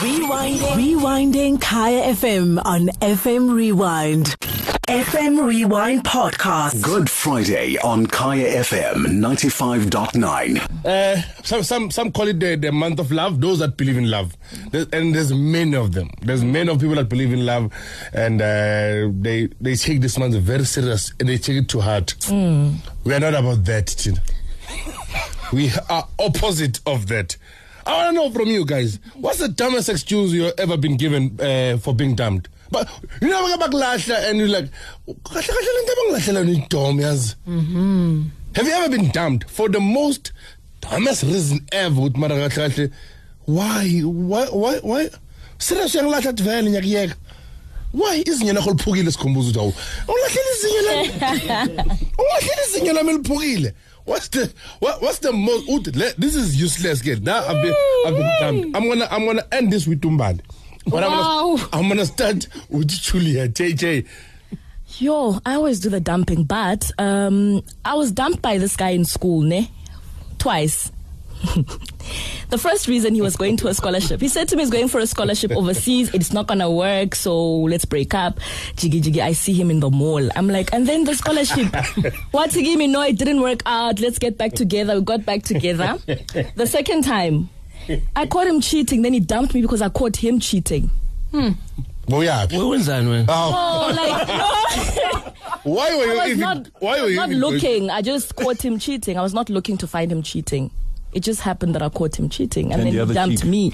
Rewinding. Rewinding Kaya FM on FM Rewind. FM Rewind podcast. Good Friday on Kaya FM 95.9. Uh, some some some call it the, the month of love. Those that believe in love, There's, and there's many of them. There's many of people that believe in love, and uh, they they take this month very serious and they take it to heart. We are not about that, Tina. we are opposite of that. I want to know from you guys, what's the dumbest excuse you've ever been given uh, for being dumped? But you know, bakulahla and you're like, "Kahle kahle le nto abangilahlela yona idom, yazi." Have you ever been dumped for the most dumbest reason ever with kahle? Why? Why? Why? Why? Serious uyangilahla athi vele ngiyakuyeka. Why izinyo lakho liphukile sikhumbuza ukuthi awu ungilahlela izinyo lami. Ungilahlela izinyo lami liphukile. What's the what, what's the most this is useless kid. Now I've been I've been dumped. I'm gonna I'm gonna end this with Tumbali. But I'm gonna I'm gonna start with Julia JJ. Yo, I always do the dumping, but um, I was dumped by this guy in school, ne? Twice. the first reason he was going to a scholarship. He said to me he's going for a scholarship overseas. It's not gonna work, so let's break up. Jiggy jiggy, I see him in the mall. I'm like, and then the scholarship. what to give me? No, it didn't work out. Let's get back together. We got back together. the second time, I caught him cheating. Then he dumped me because I caught him cheating. Boyaphi? wenzani wena Oh, Oh, like no. why were you I was even not, why were you not even going- looking. I just caught him cheating. I was not looking to find him cheating. It just happened that I caught him cheating, and, And then the he dumped cheat. me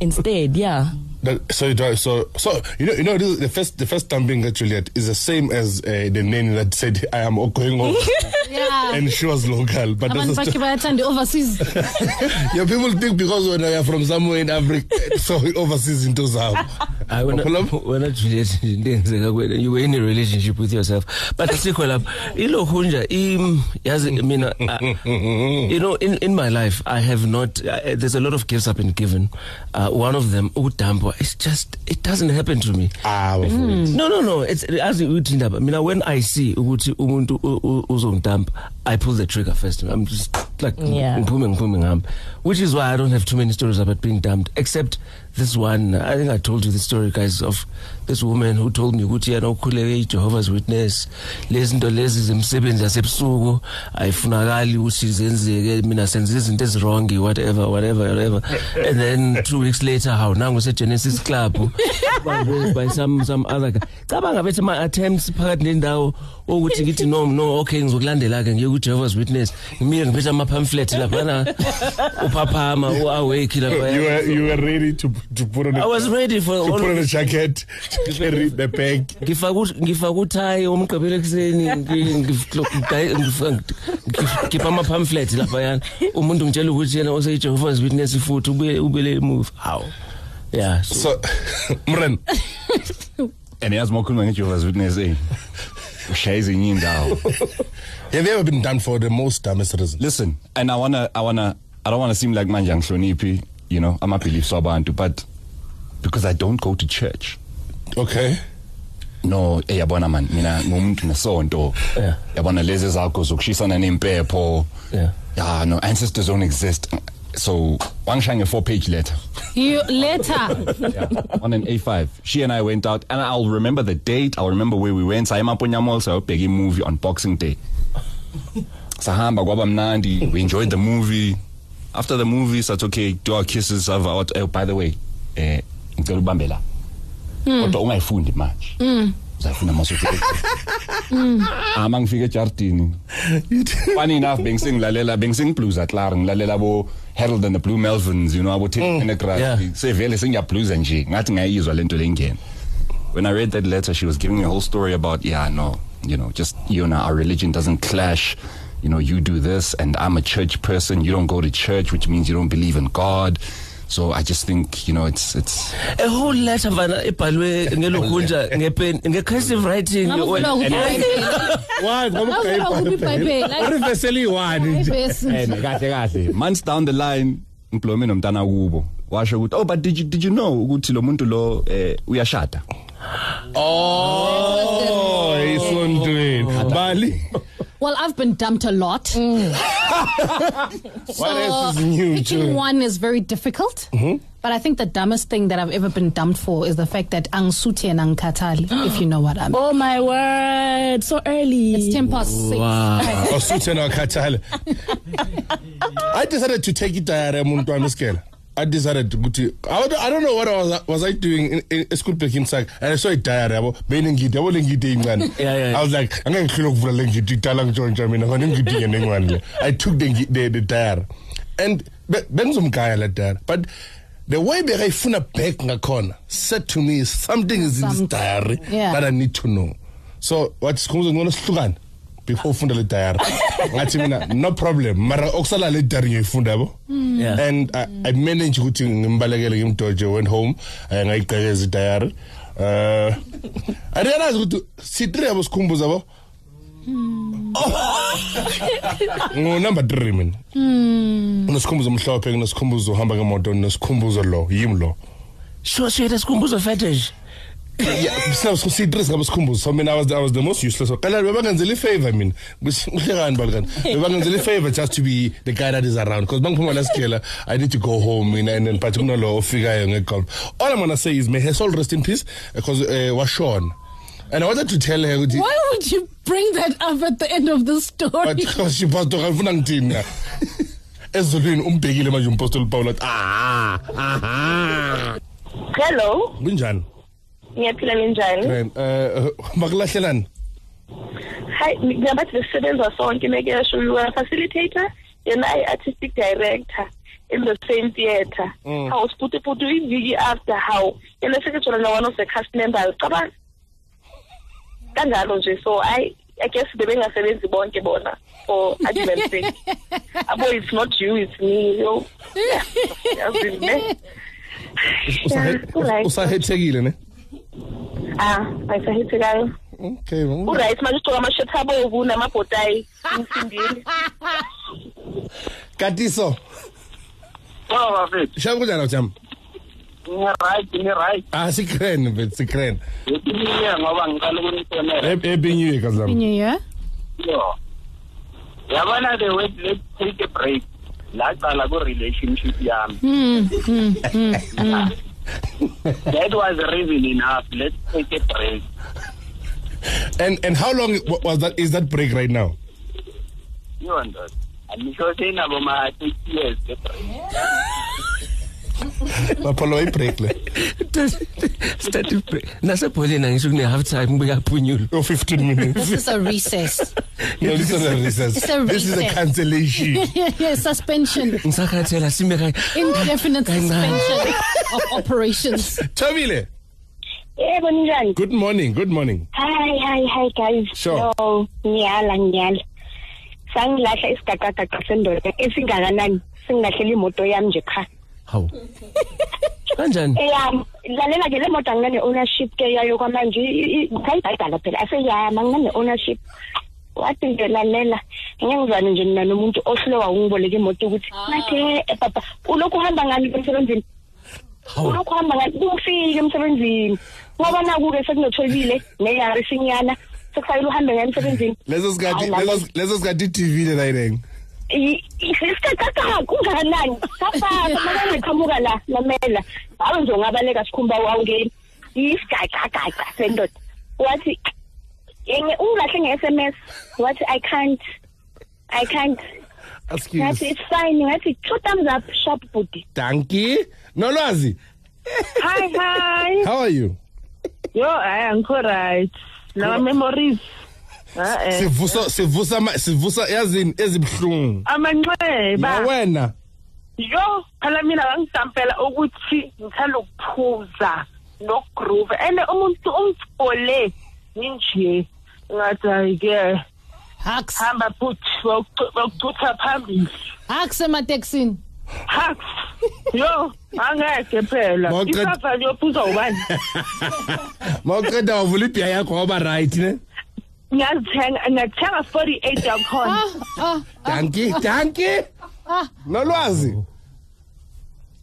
instead. Yeah. That, so, so, so you know, you know, this, the first, the first dumping at Juliet is the same as uh, the nanny that said, "I am going home," Yeah. and she was local. But abantu that's bakhe bayathanda overseas yeah, people think because when I are from somewhere in Africa, so overseas into Zam. Hayi wena wena Juliet into eyenzeka kuwena you were in a relationship with yourself. But asikho lapha ilokhu nje im yazi mina uh, you know in in my life i have not uh, there's a lot of gifts i've been given. Uh, one of them udampwa it's just it doesn't happen to me. Ah, mm. no no no it's as uthi indaba mina when i see ukuthi umuntu u- u- i pull the trigger first i'm just like Yeah. ngiphume ngiphume ngihambe which is why i don't have too many stories about being dumped except this one i think i told you the story guys of this woman who told me ukuthi yena ukhuleke i-jehovah's witness. Lezi zinto lezi zemsebenzi yasebusuku ayifunakali ukuthi zenzeke mina senze izinto ezirongi whatever whatever whatever. And then two weeks later hawu nangu segenesis club. By, some some other guy. Cabanga bethi ama-attempts phakathi nendawo okuthi ngithi no no okay ngizokulandela-ke ngiye ku-jehovah's witness. Ngimile ngiphethe ama-pamphlet laphana uphaphama u-awake You laphaya were you were ready to to put on a, i was ready for all put on a jacket, to carry the bag. ngifaka uthayi omgqibelo ekuseni ngipha ama-pamphlet laphayana. Umuntu ngitshela ukuthi yena oseyi-jehovah's witness futhi ubuye ubele emuva hawu. Yeah so, So, Mren, and yazi uma ukhuluma ngejehovah's witness eh ushaya ezinye iy'ndawo. Have you ever been done for the most dumbest reason? listen and i wanna i wanna i don't wanna seem like manje angihloniphi you know ama-beliefs wabantu but because i don't go to church Okay. no eh yabona man mina ngumuntu nesonto Yeah. yabona lezi zakho zokushisana nempepho Yeah. yeah no ancestors don't exist so wangishaya nge-four page letter you later yeah, on an A5. She and I went out, and I'll remember the date. I'll remember where we went. Saya Maponya Mall, so big movie on Boxing Day. Sahamba kwaba mnandi. We enjoyed the movie. After the movie, so it's okay. Do our kisses. Have our, oh, by the way, eh, ngicela ubambe la. Hmm. Kodwa ungayifundi manje. Hmm. Uzayifunda masufika. Hmm. Ah, mangifika ejardini. Funny enough, bengisengilalela bengisengiblues aklar ngilalela bo Harold and the Blue Melvins, you know, abo Ted mm. Pendergrass. Yeah. sevele sengiyabluza nje ngathi ngayizwa lento lengena when i read that letter she was giving me a whole story about yeah no you know just you know our religion doesn't clash you know you do this and i'm a church person you don't go to church which means you don't believe in god so i just think you know it's it's a whole letter mfana ebhalwe ngelokhunja ngepen nge-cursive writing. Ngabe ufuna Why? Ngabe ufuna ukuthi ibhayibheli Reversely one. and kahle kahle. Months down the line ngibhlome nomntana kubo. Washo ukuthi oh but did you did you know ukuthi lo muntu lo eh uyashada? Oh, he's on doing. Bali. Well i've been dumped a lot mm. What else is new, picking Joe? one is very difficult mm-hmm. But I think the dumbest thing that I've ever been dumped for is the fact that ang suti and ang katali, if you know what I mean. Oh my word! So early. It's 10 past 6. or suthi or khathale i decided to take it itayara umuntu wami isikela I decided ukuthi I don't, I don't know what I was was I doing in, in school back inside and I saw a diary yabo benengidi yabo Yeah, yeah, yeah. I was like angeke ngihlule ukuvula lengidi itala ngitshontsha mina ngoba ngidi ngenengwane le. I took the the, the diary. And be- bengizomgaya la diary but the way bekayifuna back ngakhona said to me something is in this diary Yeah. that I need to know. So wathi sikhumbuzo ngcono sihlukane before ufunda le diary ngathi mina no problem. Mara okusala le diary ngiyifunda yabo? Yeah. and I, I managed ukuthi ngimbalekele ngimdoje went home eh, ngayiqhekeza idiary uh I realize ukuthi si3 yabo sikhumbuza yabo? Ngo number 3 mina. Unesikhumbuzo omhlophe kunesikhumbuzo uhamba ngemoto nesikhumbuzo lo yimi lo. Sure sure lesikhumbuzo fetish. Yeah so so si3 sigaba sikhumbuzo so mina I was I was the most useless. Qala bebangenzela ifavor mina. Kuhlekani balikani bebangenzela ifavor just to be the guy that is around because bangiphuma la sigela I need to go home mina and then but kunalo ofikayo ngegolf all I'm gonna say is may her soul rest in peace because uh, was Sean and I wanted to tell her Why would you bring that up at the end of the story? but because she pastor ngifuna ngithini na? Ezulwini umbhekile manje umpostoli Paul athi ah aha. Hello? Kunjani ngiyaphila ninjani? Eh makulahlelani hayi ngingabathi besisebenza sonke mekesho you are a facilitator yena i-artistic director in the same theatre Mm. how siputeputi iviki after how yena secretary na one of the cast members cabanga. Kanjalo nje so i I guess bebengasebenzi bonke bona for argument's sake. Abo it's not you it's me yo. Yeah yazini ne Yeah, alright. usahethekile ne? Ah ayisahithekayo okay uright manje ugcoka amashirt abovu namabhotayi emsimbini katiso Oh, bafethu. shaba kunjani awujama Ni right, ni right. ah sikren bet sikren Yetimiye ngoba ngiqala ukunifonela. happy new year kazama New Year. Yo. Yabona the way let's take a break. Laqala ku relationship yami. That was reason enough. Let's take a break. and and how long was that is that break right now You understand? I'm sure say nabo ma 6 years the break. Bapholo bayibreak le start nasebholeni angisho kune half time kuyaphunyulwa oh 15 minutes This is a recess. no this is a recess It's a this is a recess. cancellation yeah, suspension. ngisakhathela sime kayi Indefinite Kancane. suspension of operations. Thabile yebo eh, ninjani good morning good morning hi hi hi guys Sure. no ngiyala ngiyala sangilahla isigagagaga sendoda esingakanani singilahlela imoto yami nje kha hawu. Kanjani? Eyami lalela ke le moto angine ownership ke yayo kwamanje ngayibhadala phela aseyama ngine ownership. Wathi nje lalela ngiyangizwana nje mina nomuntu oslowa ungiboleka imoto ukuthi ngathi eh, baba ulokhu uhamba ngani emsebenzini? Hawu. Ulokhu uhamba ngani? Ufike emsebenzini. Ngoba naku-ke sekunetholile neyari sinyana sekufanele uhambe ngayo emsebenzini. Leso sikhathi Hayi, lapho- leso- leso sikhathi TV le layireng isikakaka kungakanani safaka makangiqhamuka la mamela awe nje ungabaleka sikhumba wawungeni isigagagaga sendoda. Wathi ungilahle nge-sms wathi i can't i can't. Ngathi it's fine. Ngathi two thumbs up sharp booty. Danki nolwazi? Hi hi. How are you? Yo hayi angikho right. Nama Ah, eh. sivusa sivusa yazini ezibhlungu amanxeba. Na wena? Yo phela mina bangidampela ukuthi ngithanda ukuphuza nokugroove and umuntu ungifole nginje ngathi hayi-ke Hacks. hamba futhi bakucutha phambili. Hacks ematekisini. haks yo angeke phela. Isapha liyophuza ubani? Mawuqeda wavula ibhiya yakho waba right ne? Ngiyazithenga ngiyathenga forty eight yakhona Ah, danki danki ah. nolwazi.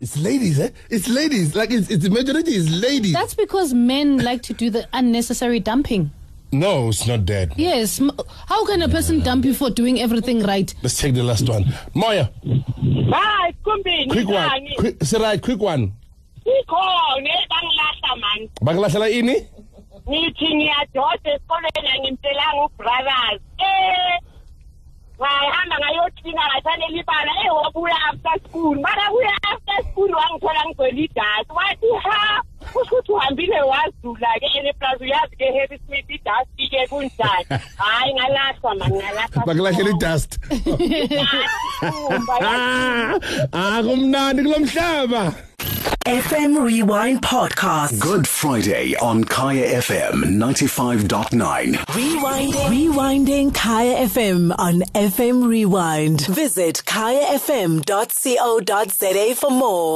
It's ladies eh? It's ladies. Like it's, it's the majority is ladies. That's because men like to do the unnecessary dumping. no it's not that. Yes. How can a person dump you for doing everything right? let's take the last one. Moya. Hayi kumbini quick one. njani? quick say right quick one. Ikhona bangilahla mani bakulahlela ini ngithi ngiyadoda esikolweni angimtshelanga ubrothers eh ngahamba ngayothina ngafanele ibala eh wabuya after school. Mara kuya after school wangithola ngigcwele idasi wathi ha kusho ukuthi uhambile wazula-ke ene plus. Uyazi-ke heavy smith idasti-ke kunjani? Hhayi ngalahlwa mani ngalahlwa. Bakulahlela idust. Ah kumnandi kulo mhlaba FM Rewind Podcast. Good Friday on Kaya FM 95.9. Rewinding. Rewinding Kaya FM on FM Rewind. Visit kayafm.co.za for more.